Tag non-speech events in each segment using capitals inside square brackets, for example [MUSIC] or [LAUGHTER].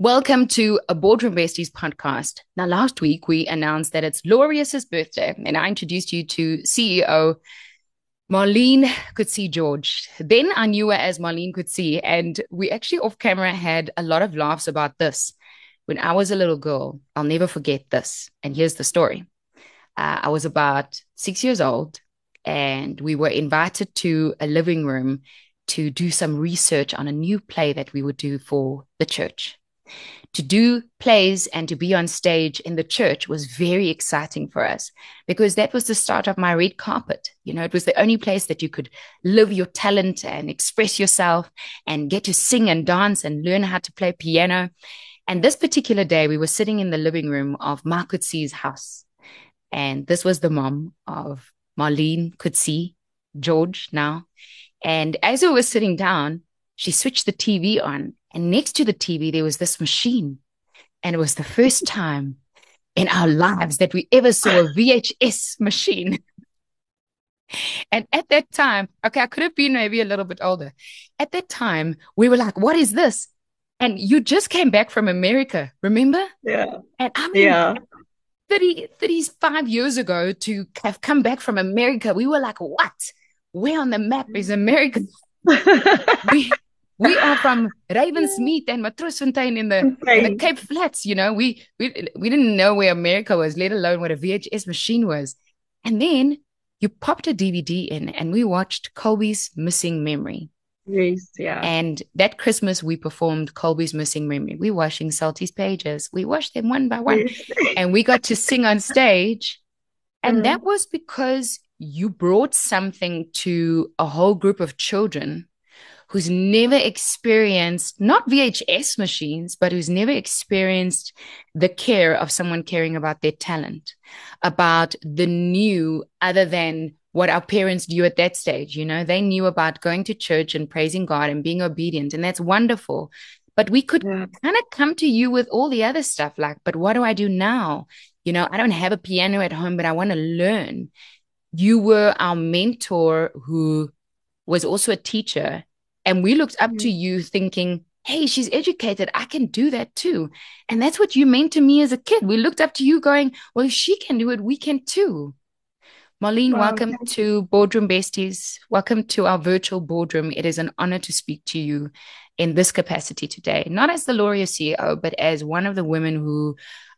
Welcome to a Boardroom Besties podcast. Now, last week we announced that it's Laureus's birthday, and I introduced you to CEO Marlene Coetzee George. Then I knew her as Marlene Coetzee, and we actually off camera had a lot of laughs about this. When I was a little girl, I'll never forget this. And here's the story uh, I was about six years old, and we were invited to a living room to do some research on a new play that we would do for the church to do plays and to be on stage in the church was very exciting for us because that was the start of my red carpet. You know, it was the only place that you could live your talent and express yourself and get to sing and dance and learn how to play piano. And this particular day, we were sitting in the living room of Ma Coetzee's house. And this was the mom of Marlene Coetzee, George now. And as we were sitting down, she switched the TV on and next to the TV, there was this machine. And it was the first time in our lives that we ever saw a VHS machine. and at that time, okay, I could have been maybe a little bit older. At that time, we were like, what is this? And you just came back from America, remember? Yeah. And I mean, yeah. 30, 35 years ago to have come back from America, we were like, what? Where on the map is America? [LAUGHS] we, we are from Ravensmead and Matroosfontein in the, in the Cape Flats. You know, we we we didn't know where America was, let alone what a VHS machine was. And then you popped a DVD in, and we watched Colby's Missing Memory. Yes, yeah. And that Christmas, we performed Colby's Missing Memory. We washing Salty's pages. We washed them one by one, [LAUGHS] and we got to sing on stage. And mm-hmm. that was because you brought something to a whole group of children who's never experienced not VHS machines, but who's never experienced the care of someone caring about their talent, about the new other than what our parents knew at that stage. You know, they knew about going to church and praising God and being obedient, and that's wonderful. But we could yeah. kind of come to you with all the other stuff like, but what do I do now? You know, I don't have a piano at home, but I want to learn. You were our mentor who was also a teacher and we looked up mm-hmm. to you thinking, hey, she's educated. I can do that too. And that's what you meant to me as a kid. We looked up to you going, well, if she can do it, we can too. Marlene, wow, welcome to Boardroom Besties. Welcome to our virtual boardroom. It is an honor to speak to you in this capacity today, not as the Laureus CEO, but as one of the women who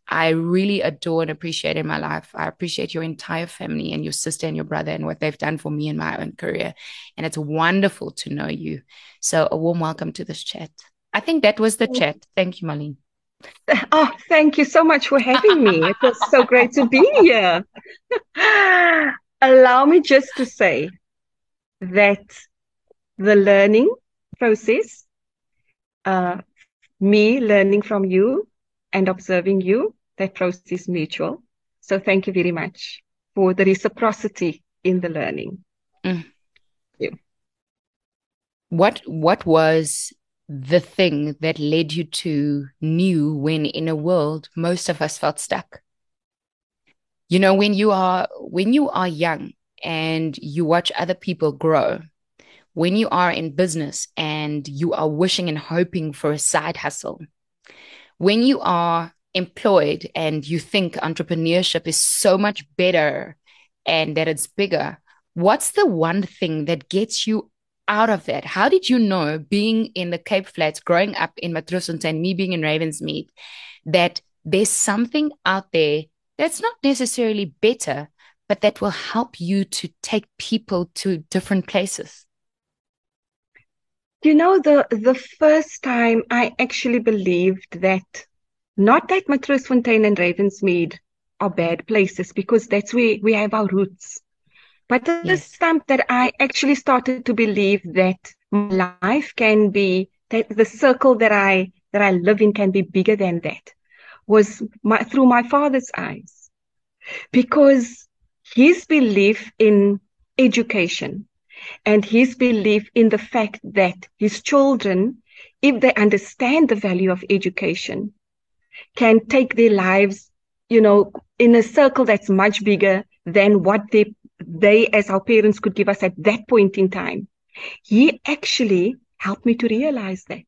I really adore and appreciate in my life. I appreciate your entire family and your sister and your brother and what they've done for me in my own career. And it's wonderful to know you. So, a warm welcome to this chat. I think that was the chat. Thank you, Marlene. [LAUGHS] Oh, thank you so much for having me. It was so great to be here. [LAUGHS] Allow me just to say that the learning process, uh, me learning from you and observing you, that process is mutual. So thank you very much for the reciprocity in the learning. Mm. What what was the thing that led you to new when in a world most of us felt stuck? You know, when you are when you are young and you watch other people grow, when you are in business and you are wishing and hoping for a side hustle, when you are employed and you think entrepreneurship is so much better and that it's bigger, what's the one thing that gets you out of that? How did you know, being in the Cape Flats, growing up in Matroosfontein, me being in Ravensmead, that there's something out there that's not necessarily better, but that will help you to take people to different places? You know, the the first time I actually believed that not that Matroosfontein and Ravensmead are bad places because that's where we have our roots. But the yes. time that I actually started to believe that my life can be that the circle that I that I live in can be bigger than that was my, through my father's eyes. Because his belief in education and his belief in the fact that his children, if they understand the value of education, can take their lives, you know, in a circle that's much bigger than what they, they as our parents could give us at that point in time. He actually helped me to realize that.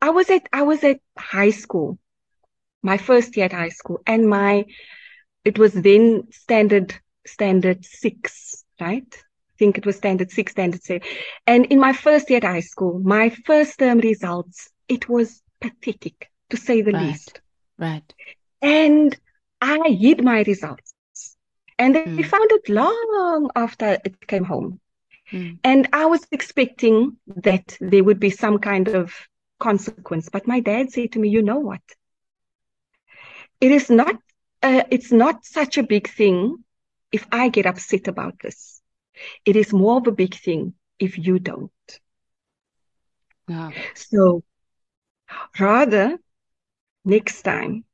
I was at I was at high school, my first year at high school, and my it was then standard standard six, right? I think it was standard six, standard seven. And in my first year at high school, my first term results, it was pathetic to say the Right. least. Right. And I hid my results. And they Mm. found it long after it came home. Mm. And I was expecting that there would be some kind of consequence. But my dad said to me, you know what? It is not, uh, it's not such a big thing if I get upset about this. It is more of a big thing if you don't. Yeah. So rather, next time,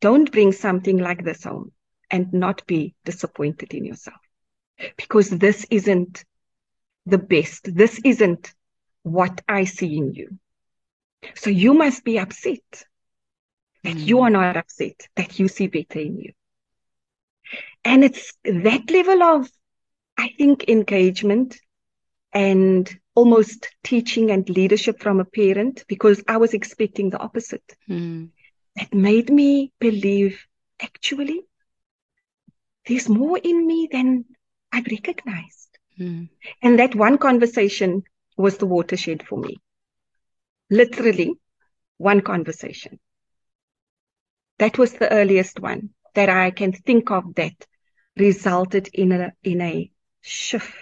don't bring something like this home and not be disappointed in yourself because this isn't the best. This isn't what I see in you. So you must be upset that Mm. you are not upset, that you see better in you. And it's that level of, I think, engagement and almost teaching and leadership from a parent because I was expecting the opposite Mm. that made me believe actually there's more in me than I've recognized. Mm. And that one conversation was the watershed for me. Literally, one conversation. That was the earliest one that I can think of that resulted in a in a shift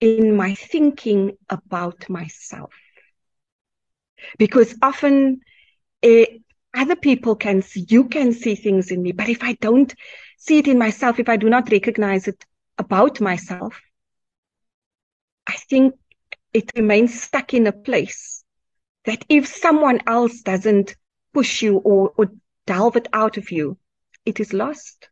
in my thinking about myself. Because often eh, other people can see, you can see things in me, but if I don't see it in myself, if I do not recognize it about myself, I think it remains stuck in a place that if someone else doesn't push you or, or delve it out of you, it is lost.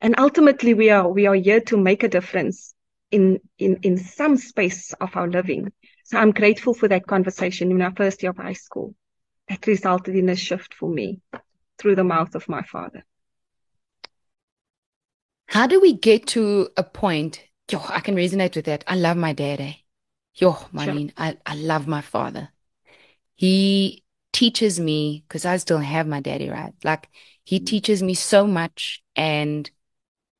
And ultimately we are we are here to make a difference in in in some space of our living. So I'm grateful for that conversation in our first year of high school. That resulted in a shift for me through the mouth of my father. How do we get to a point? Yo, I can resonate with that. I love my dad, eh? Yo, Marlene, I, I love my father. He teaches me, because I still have my daddy, right? Like he teaches me so much and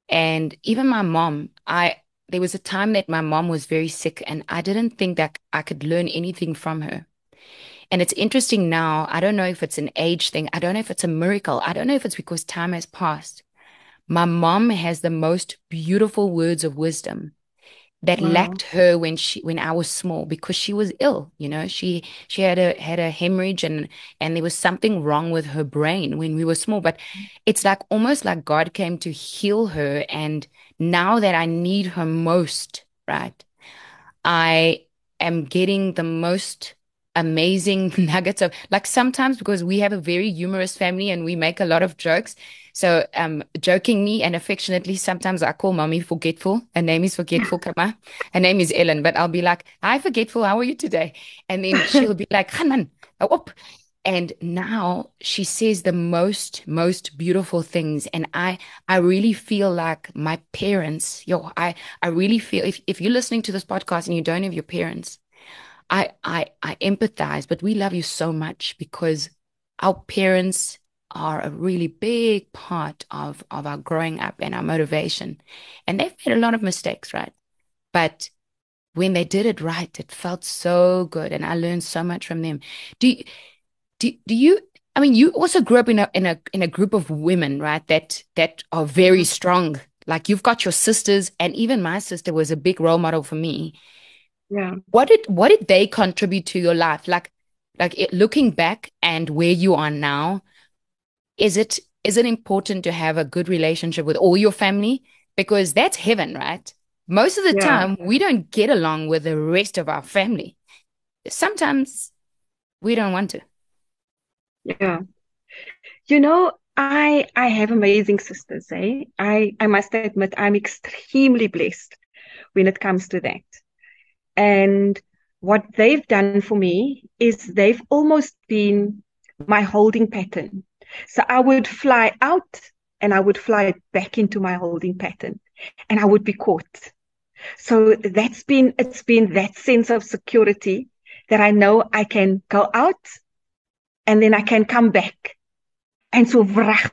and even my mom, I there was a time that my mom was very sick and I didn't think that I could learn anything from her. And it's interesting now. I don't know if it's an age thing. I don't know if it's a miracle. I don't know if it's because time has passed. My mom has the most beautiful words of wisdom that Wow. lacked her when she when I was small because she was ill, you know. She she had a had a hemorrhage and and there was something wrong with her brain when we were small. But mm. it's like almost like God came to heal her. And now that I need her most, right, I am getting the most amazing [LAUGHS] nuggets of like sometimes because we have a very humorous family and we make a lot of jokes. So um jokingly and affectionately, sometimes I call mommy forgetful. Her name is forgetful, Kama. Her name is Ellen, but I'll be like, Hi forgetful, how are you today? And then she'll be like, Hanan, up. And now she says the most, most beautiful things. And I I really feel like my parents, yo, I I really feel if, if you're listening to this podcast and you don't have your parents, I I I empathize, but we love you so much because our parents are a really big part of of our growing up and our motivation. And they've made a lot of mistakes, right? But when they did it right, it felt so good, and I learned so much from them. Do you, do, do you I mean you also grew up in a in a in a group of women, right? That that are very mm-hmm. strong. Like you've got your sisters, and even my sister was a big role model for me Yeah. what did what did they contribute to your life like like it, looking back and where you are now is it is it important to have a good relationship with all your family because that's heaven right most of the Yeah. time we don't get along with the rest of our family sometimes we don't want to Yeah. You know, I I have amazing sisters, eh? I I must admit I'm extremely blessed when it comes to that. And what they've done for me is they've almost been my holding pattern. So I would fly out and I would fly back into my holding pattern and I would be caught. So that's been, it's been that sense of security that I know I can go out and then I can come back. And so vrachtig,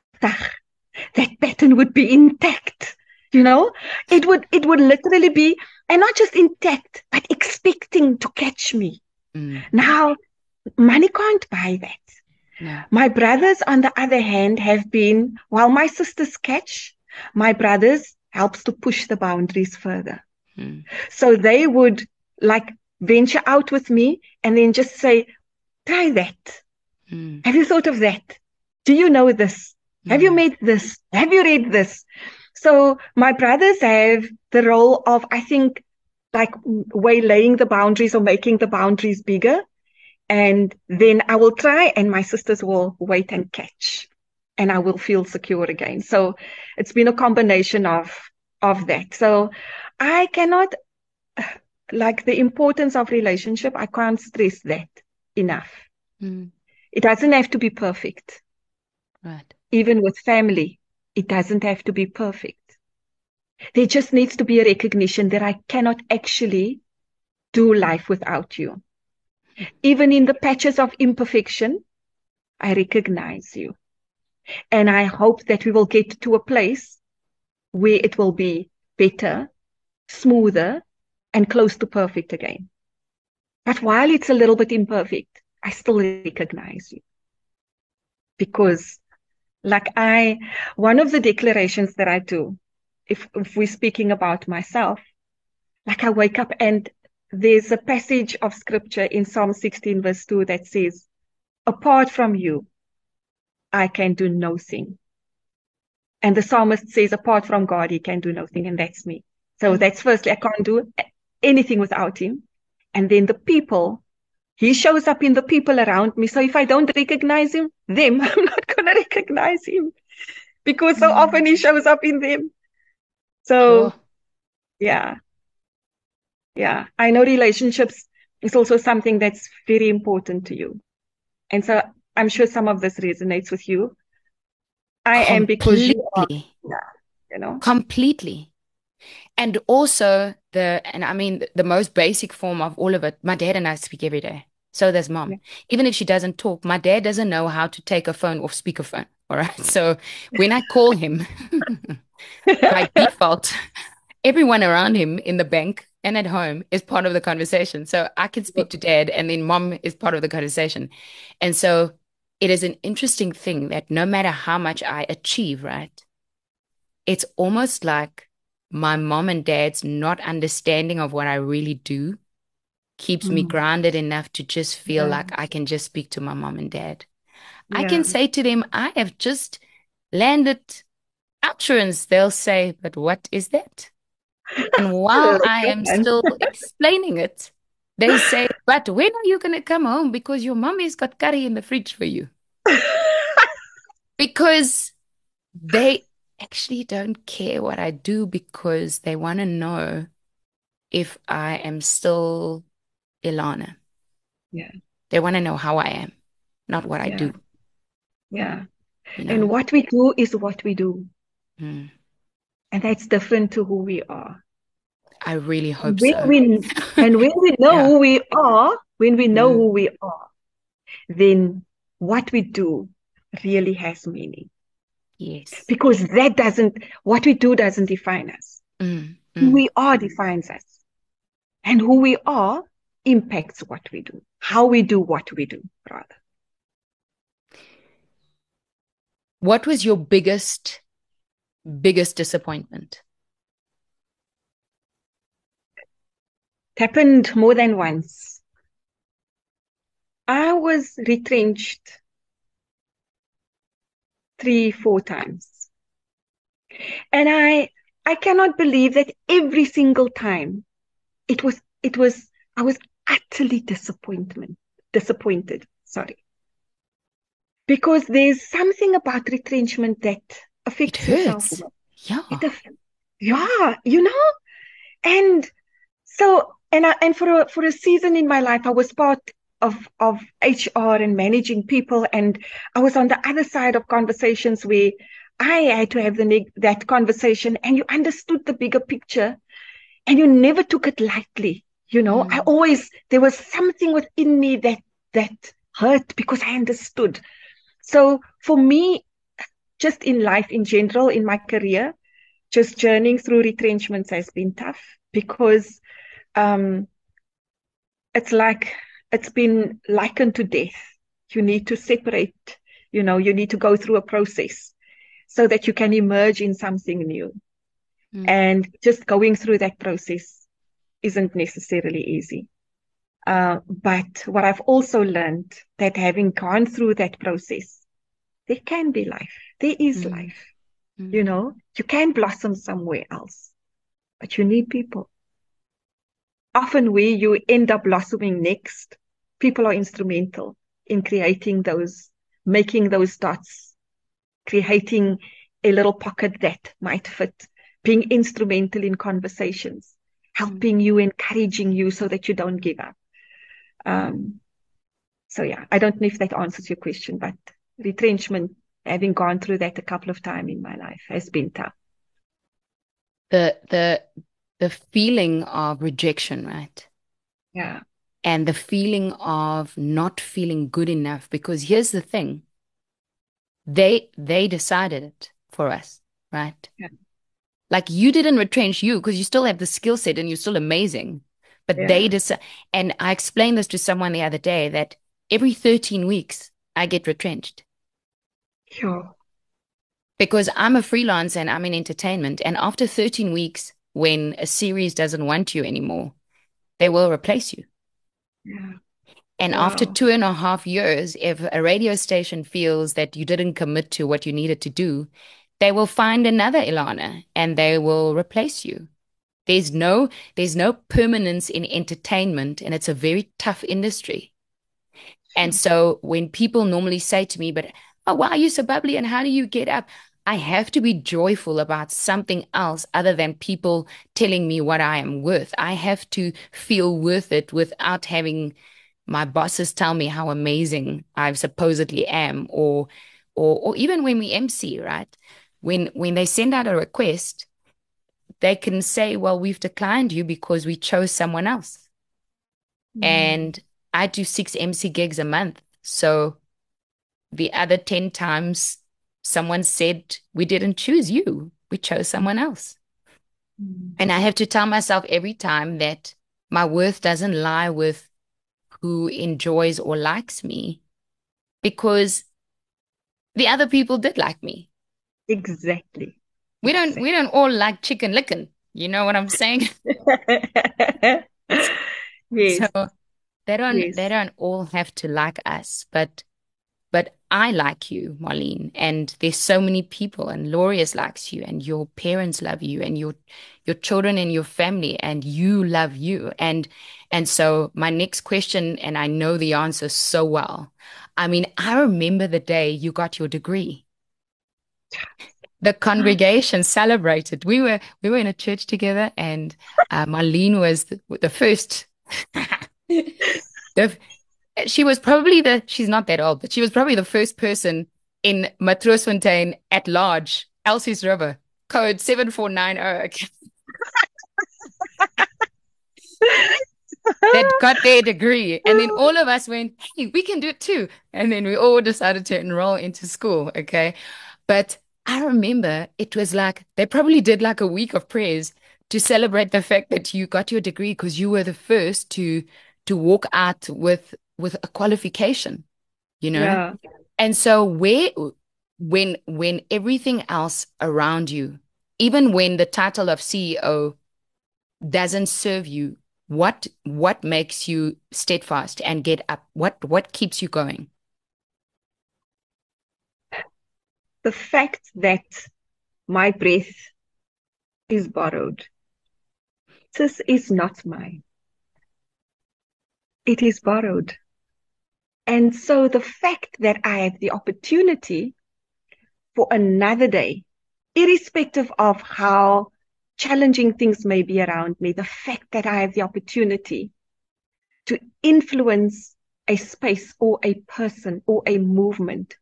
that pattern would be intact. You know, it would, it would literally be, and not just intact, but expecting to catch me. Mm. Now, money can't buy that. My brothers, on the other hand, have been, while my sisters catch, my brothers helps to push the boundaries further. Mm. So they would like venture out with me and then just say, try that. Mm. Have you thought of that? Do you know this? Mm. Have you made this? Have you read this? So my brothers have the role of, I think, like waylaying the boundaries or making the boundaries bigger. And then I will try and my sisters will wait and catch and I will feel secure again. So it's been a combination of, of that. So I cannot like the importance of relationship. I can't stress that enough. Mm. It doesn't have to be perfect. Right. Even with family, it doesn't have to be perfect. There just needs to be a recognition that I cannot actually do life without you. Even in the patches of imperfection, I recognize you. And I hope that we will get to a place where it will be better, smoother, and close to perfect again. But while it's a little bit imperfect, I still recognize you. Because like I, one of the declarations that I do, if, if we're speaking about myself, like I wake up and there's a passage of scripture in Psalm 16 verse 2 that says, apart from you, I can do nothing. And the psalmist says, apart from God, he can do nothing. And that's me. So mm-hmm. that's firstly, I can't do anything without him. And then the people, he shows up in the people around me. So if I don't recognize him, them, [LAUGHS] I'm not going to recognize him because so mm. often he shows up in them. So yeah. Yeah. I know relationships is also something that's very important to you. And so I'm sure some of this resonates with you. I Completely. am because you are, yeah, you know. Completely and also the and i mean the most basic form of all of it my dad and i speak every day. So does mom yeah. even if she doesn't talk my dad doesn't know how to take a phone off speakerphone. [LAUGHS] All right. So when i call him [LAUGHS] by default everyone around him in the bank and at home is part of the conversation. So i can speak to dad and then mom is part of the conversation. And so it is an interesting thing that no matter how much i achieve right it's almost like my mom and dad's not understanding of what I really do keeps mm. me grounded enough to just feel yeah. like I can just speak to my mom and dad. Yeah. I can say to them, I have just landed utterance. They'll say, but what is that? And [LAUGHS] while I am still explaining it, they say, but when are you going to come home? Because your mommy's got curry in the fridge for you. [LAUGHS] because they actually don't care what I do because they want to know if I am still Ilana. Yeah. They want to know how I am, not what yeah. I do. Yeah. You know? And what we do is what we do. Mm. And that's different to who we are. I really hope when so. We, [LAUGHS] and when we know yeah. who we are, when we know mm. who we are, then what we do really has meaning. Yes. Because that doesn't, what we do doesn't define us. Mm, mm. Who we are defines us. And who we are impacts what we do, how we do what we do, rather. What was your biggest, biggest disappointment? It happened more than once. I was retrenched three, four times. And I, I cannot believe that every single time it was, it was, I was utterly disappointment, disappointed. Sorry. Because there's something about retrenchment that affects it hurts. Yeah. It, yeah, you know? And so, and I, and for a, for a season in my life, I was part of of HR and managing people, and I was on the other side of conversations where I had to have the that conversation, and you understood the bigger picture, and you never took it lightly. You know, mm. I always, there was something within me that, that hurt because I understood. So for me, just in life in general, in my career, just journeying through retrenchments has been tough because um, it's like it's been likened to death. You need to separate, you know, you need to go through a process so that you can emerge in something new. Mm. And just going through that process isn't necessarily easy. Uh, but what I've also learned that having gone through that process, there can be life. There is mm. life. Mm. You know, you can blossom somewhere else, but you need people. Often where you end up blossoming next, people are instrumental in creating those, making those dots, creating a little pocket that might fit, being instrumental in conversations, helping you, encouraging you so that you don't give up. Um, so yeah, I don't know if that answers your question, but retrenchment, having gone through that a couple of times in my life, has been tough. The the the feeling of rejection, right? Yeah. And the feeling of not feeling good enough. Because here's the thing. They they decided it for us, right? Yeah. Like you didn't retrench you because you still have the skill set and you're still amazing. But yeah. they decide and I explained this to someone the other day that every 13 weeks I get retrenched. Sure. Because I'm a freelancer and I'm in entertainment. And after 13 weeks, when a series doesn't want you anymore, they will replace you. Yeah. And wow. after two and a half years, if a radio station feels that you didn't commit to what you needed to do, they will find another Ilana and they will replace you. There's no there's no permanence in entertainment and it's a very tough industry. And hmm. so when people normally say to me, but oh, why are you so bubbly and how do you get up? I have to be joyful about something else other than people telling me what I am worth. I have to feel worth it without having my bosses tell me how amazing I supposedly am or or or even when we MC, right? When when they send out a request, they can say, well, we've declined you because we chose someone else. Mm. And I do six MC gigs a month. So the other 10 times someone said, We didn't choose you, we chose someone else. Mm. And I have to tell myself every time that my worth doesn't lie with who enjoys or likes me because the other people did like me. Exactly. We don't exactly. we don't all like chicken licking. You know what I'm saying? [LAUGHS] yes. So they don't yes. they don't all have to like us, but but I like you, Marlene, and there's so many people, and Laureus likes you, and your parents love you, and your your children and your family, and you love you, and and so my next question, and I know the answer so well. I mean, I remember the day you got your degree. The congregation celebrated. We were we were in a church together, and uh, Marlene was the, the first [LAUGHS] the, she was probably the, she's not that old, but she was probably the first person in Matroosfontein at large, Elsie's River, code 7490. that got their degree. And then all of us went, hey, we can do it too. And then we all decided to enroll into school. Okay. But I remember it was like they probably did like a week of prayers to celebrate the fact that you got your degree because you were the first to to walk out with with a qualification you know? Yeah. and so where when when everything else around you even when the title of ceo doesn't serve you what what makes you steadfast and get up? What what keeps you going? The fact that my breath is borrowed. This is not mine. It is borrowed. And so the fact that I have the opportunity for another day, irrespective of how challenging things may be around me, the fact that I have the opportunity to influence a space or a person or a movement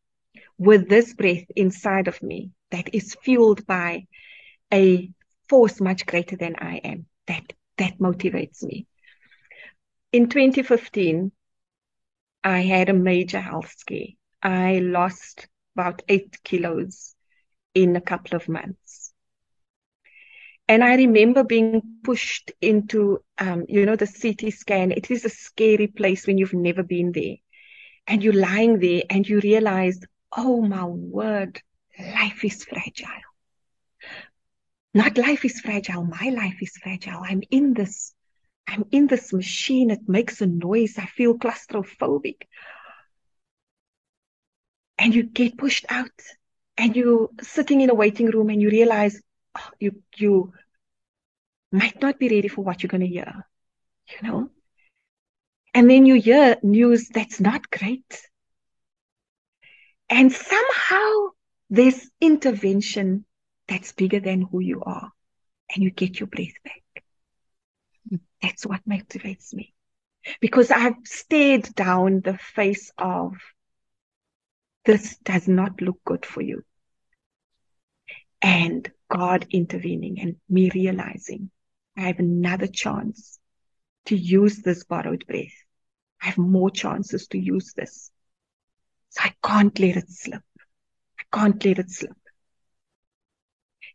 with this breath inside of me that is fueled by a force much greater than I am. that that motivates me. In 2015, I had a major health scare. I lost about eight kilos in a couple of months. And I remember being pushed into, um, you know, the CT scan. It is a scary place when you've never been there. And you're lying there and you realize, oh my word, life is fragile. Not life is fragile. My life is fragile. I'm in this. I'm in this machine. It makes a noise. I feel claustrophobic. And you get pushed out and you're sitting in a waiting room and you realize oh, you, you might not be ready for what you're going to hear, you know? And then you hear news that's not great. And somehow there's intervention that's bigger than who you are, and you get your breath back. That's what motivates me. Because I've stared down the face of this does not look good for you. And God intervening and me realizing I have another chance to use this borrowed breath. I have more chances to use this. So I can't let it slip. I can't let it slip.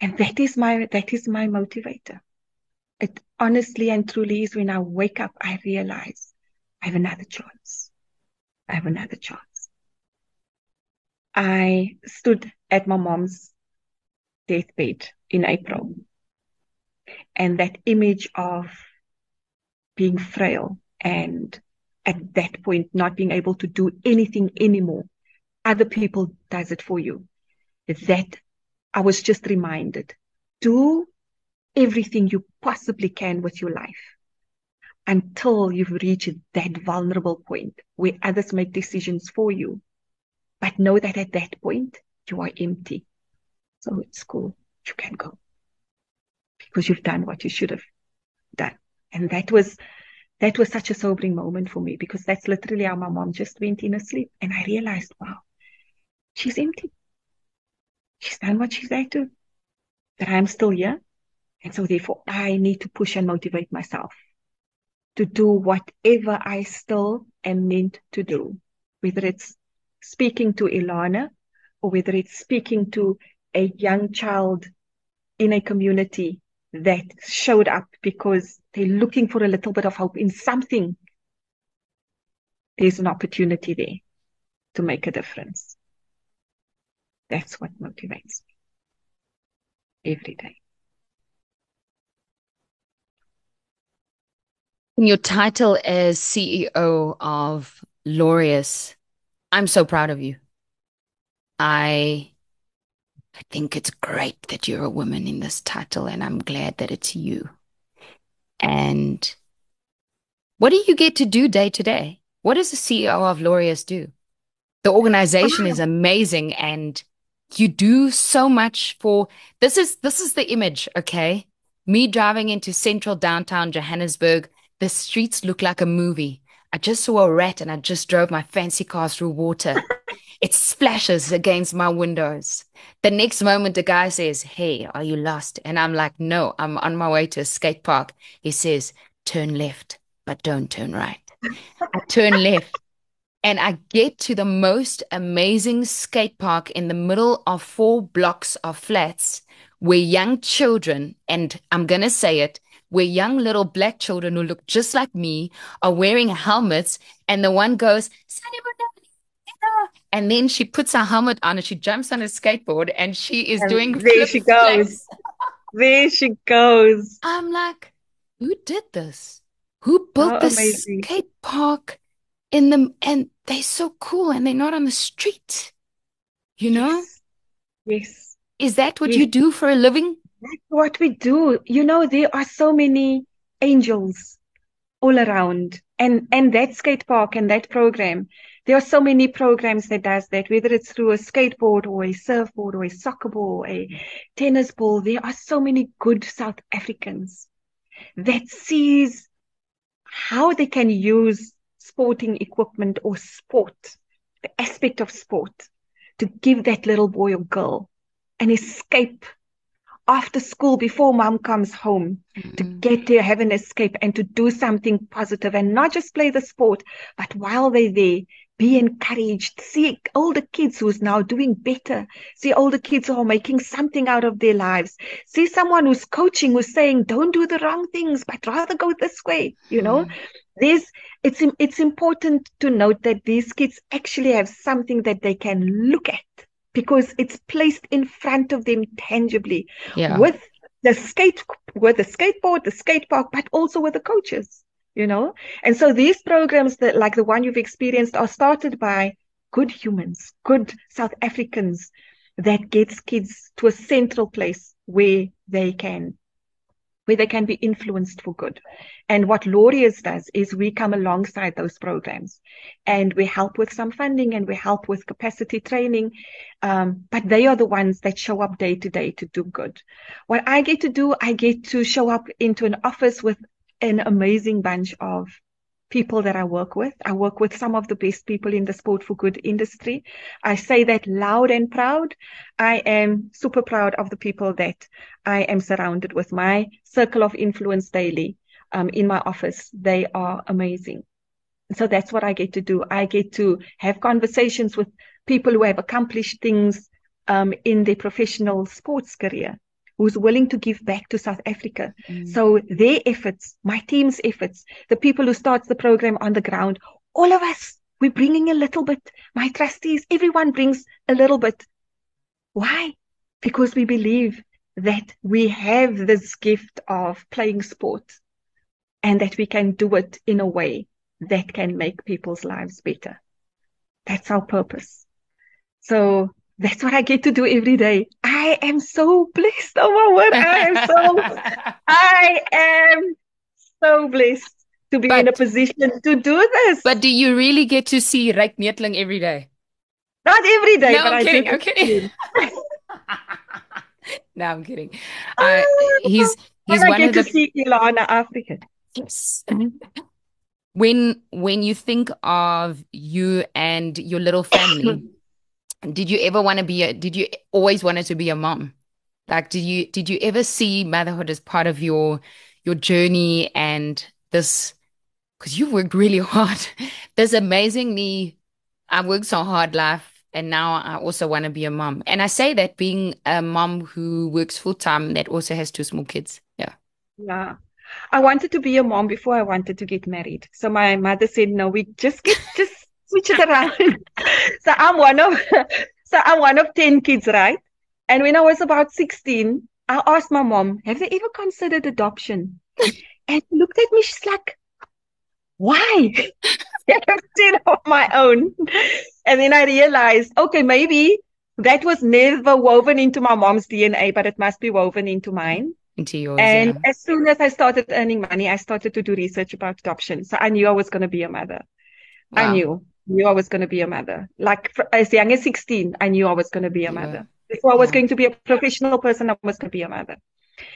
And that is my, that is my motivator. Honestly and truly is when I wake up, I realize I have another chance. I have another chance. I stood at my mom's deathbed in April. And that image of being frail and at that point not being able to do anything anymore. Other people does it for you. That I was just reminded, do everything you possibly can with your life until you've reached that vulnerable point where others make decisions for you. But know that at that point, you are empty. So it's cool. You can go because you've done what you should have done. And that was, that was such a sobering moment for me because that's literally how my mom just went in asleep. And I realized, wow, she's empty. She's done what she's there to, but I'm still here. And so therefore I need to push and motivate myself to do whatever I still am meant to do, whether it's speaking to Ilana or whether it's speaking to a young child in a community that showed up because they're looking for a little bit of hope in something. There's an opportunity there to make a difference. That's what motivates me every day. Your title as CEO of Laureus, I'm so proud of you. I I think it's great that you're a woman in this title, and I'm glad that it's you. And what do you get to do day to day? What does the CEO of Laureus do? The organization is amazing, and you do so much for this is this is the image okay me driving into central downtown johannesburg the streets look like a movie. I just saw a rat and i just drove my fancy car through water. It splashes against my windows. The next moment the guy says hey are you lost? And i'm like no i'm on my way to a skate park. He says turn left but don't turn right. I turn left and I get to the most amazing skate park in the middle of four blocks of flats where young children, and I'm going to say it, where young little black children who look just like me are wearing helmets. And the one goes, and then she puts her helmet on and she jumps on a skateboard and she is and doing there she goes. there she goes. I'm like, who did this? Who built this skate park in the And they're so cool and they're not on the street. You know? Yes. yes. Is that what yes. you do for a living? That's what we do. You know, there are so many angels all around. And and that skate park and that program, there are so many programs that does that, whether it's through a skateboard or a surfboard or a soccer ball, a tennis ball. There are so many good South Africans that sees how they can use sporting equipment or sport, the aspect of sport, to give that little boy or girl an escape after school before mom comes home mm-hmm. to get to have an escape and to do something positive and not just play the sport, but while they're there, be encouraged. See older kids who's now doing better. See older kids who are making something out of their lives. See someone who's coaching who's saying, don't do the wrong things, but rather go this way. You know, mm. there's, it's, it's important to note that these kids actually have something that they can look at because it's placed in front of them tangibly yeah. with the skate with the skateboard, the skate park, but also with the coaches, you know? And so these programs that like the one you've experienced are started by good humans, good South Africans that gets kids to a central place where they can where they can be influenced for good. And what Laureus does is we come alongside those programs and we help with some funding and we help with capacity training. Um, but they are the ones that show up day to day to do good. What I get to do, I get to show up into an office with an amazing bunch of people that I work with. I work with some of the best people in the sport for good industry. I say that loud and proud. I am super proud of the people that I am surrounded with. My circle of influence daily um, in my office, they are amazing. So that's what I get to do. I get to have conversations with people who have accomplished things um, in their professional sports career who's willing to give back to South Africa. Mm. So their efforts, my team's efforts, the people who starts the program on the ground, all of us, we're bringing a little bit. My trustees, everyone brings a little bit. Why? Because we believe that we have this gift of playing sport and that we can do it in a way that can make people's lives better. That's our purpose. So that's what I get to do every day. I am so blessed. Oh my word. I am so, [LAUGHS] I am so blessed to be but, in a position to do this. But do you really get to see Ryk Neethling every day? Not every day, no, but I'm I kidding. I'm kidding. [LAUGHS] no, I'm kidding. [LAUGHS] Uh, he's he's one I get of the... to see Ilana Africa. Yes. when when you think of you and your little family [COUGHS] did you ever want to be a did you always wanted to be a mom? Like did you did you ever see motherhood as part of your your journey and this because you worked really [LAUGHS] hard. This amazingly i worked so hard life and now i also want to be a mom. And i say that being a mom who works full-time that also has two small kids. Yeah. Yeah. I wanted to be a mom before i wanted to get married. So my mother said no we just get just switch it around. so I'm one of [LAUGHS] so I'm one of 10 kids, right? And when I was about 16, I asked my mom, have they ever considered adoption? [LAUGHS] and she looked at me, she's like, why? [LAUGHS] I 10 of my own. And then I realized, okay, maybe that was never woven into my mom's DNA, but it must be woven into mine. Into yours. And yeah. as soon as I started earning money, I started to do research about adoption. So I knew I was going to be a mother. Wow. I knew knew I was going to be a mother. Like as young as 16, I knew I was going to be a yeah. mother. Before I was yeah. going to be a professional person, I was going to be a mother.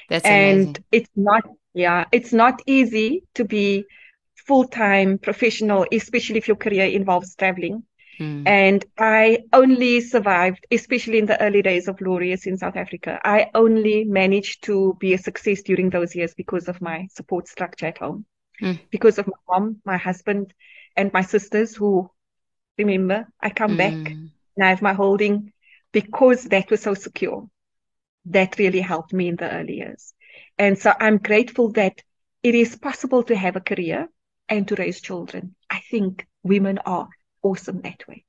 That's and amazing. it's not, yeah, it's not easy to be full-time professional, especially if your career involves traveling. Hmm. And I only survived, especially in the early days of Laureus in South Africa. I only managed to be a success during those years because of my support structure at home, hmm. because of my mom, my husband, and my sisters who remember. I come mm. back and I have my holding because that was so secure. That really helped me in the early years. And so I'm grateful that it is possible to have a career and to raise children. I think women are awesome that way,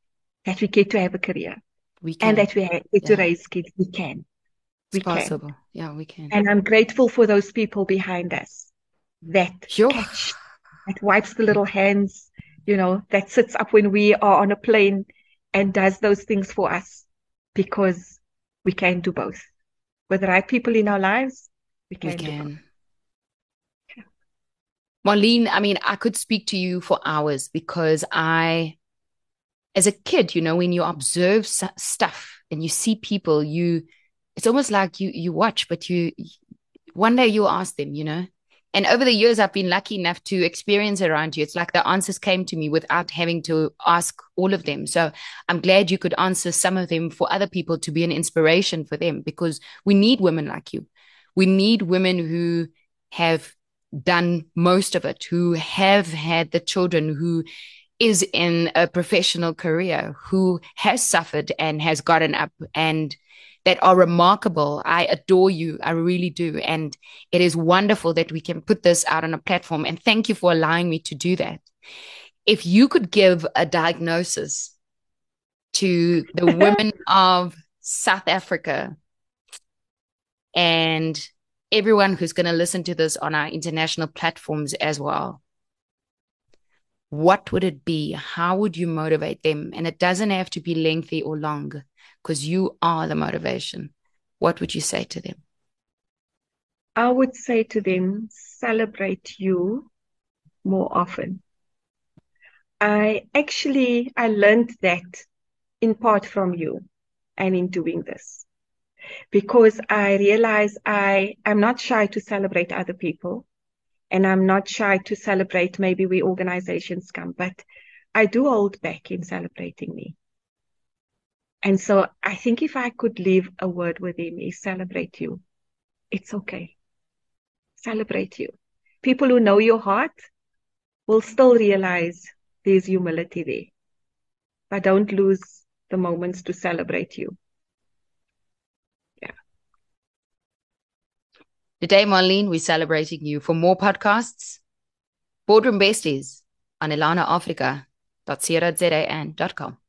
that we get to have a career we can. and that we get yeah. to raise kids. We can. We it's possible. Can. Yeah, we can. And I'm grateful for those people behind us that sure. catch, that wipes the little hands you know, that sits up when we are on a plane and does those things for us because we can do both. With the right people in our lives, we can. We can. Marlene, I mean, I could speak to you for hours because I, as a kid, you know, when you observe stuff and you see people, you, it's almost like you you watch, but you one day you ask them, you know, and over the years, I've been lucky enough to experience around you. It's like the answers came to me without having to ask all of them. So I'm glad you could answer some of them for other people to be an inspiration for them because we need women like you. We need women who have done most of it, who have had the children, who is in a professional career, who has suffered and has gotten up and that are remarkable. I adore you. I really do. And it is wonderful that we can put this out on a platform. And thank you for allowing me to do that. If you could give a diagnosis to the [LAUGHS] women of South Africa and everyone who's going to listen to this on our international platforms as well. What would it be? How would you motivate them? And it doesn't have to be lengthy or long because you are the motivation. What would you say to them? I would say to them, celebrate you more often. I actually I learned that in part from you and in doing this because I realize I am not shy to celebrate other people and I'm not shy to celebrate maybe we organizations come, but I do hold back in celebrating me. And so I think if I could leave a word with him is celebrate you. It's okay. Celebrate you. People who know your heart will still realize there's humility there. But don't lose the moments to celebrate you. Yeah. Today, Marlene, we're celebrating you. For more podcasts, Boardroom Besties on elanaafrika.co.za and .com.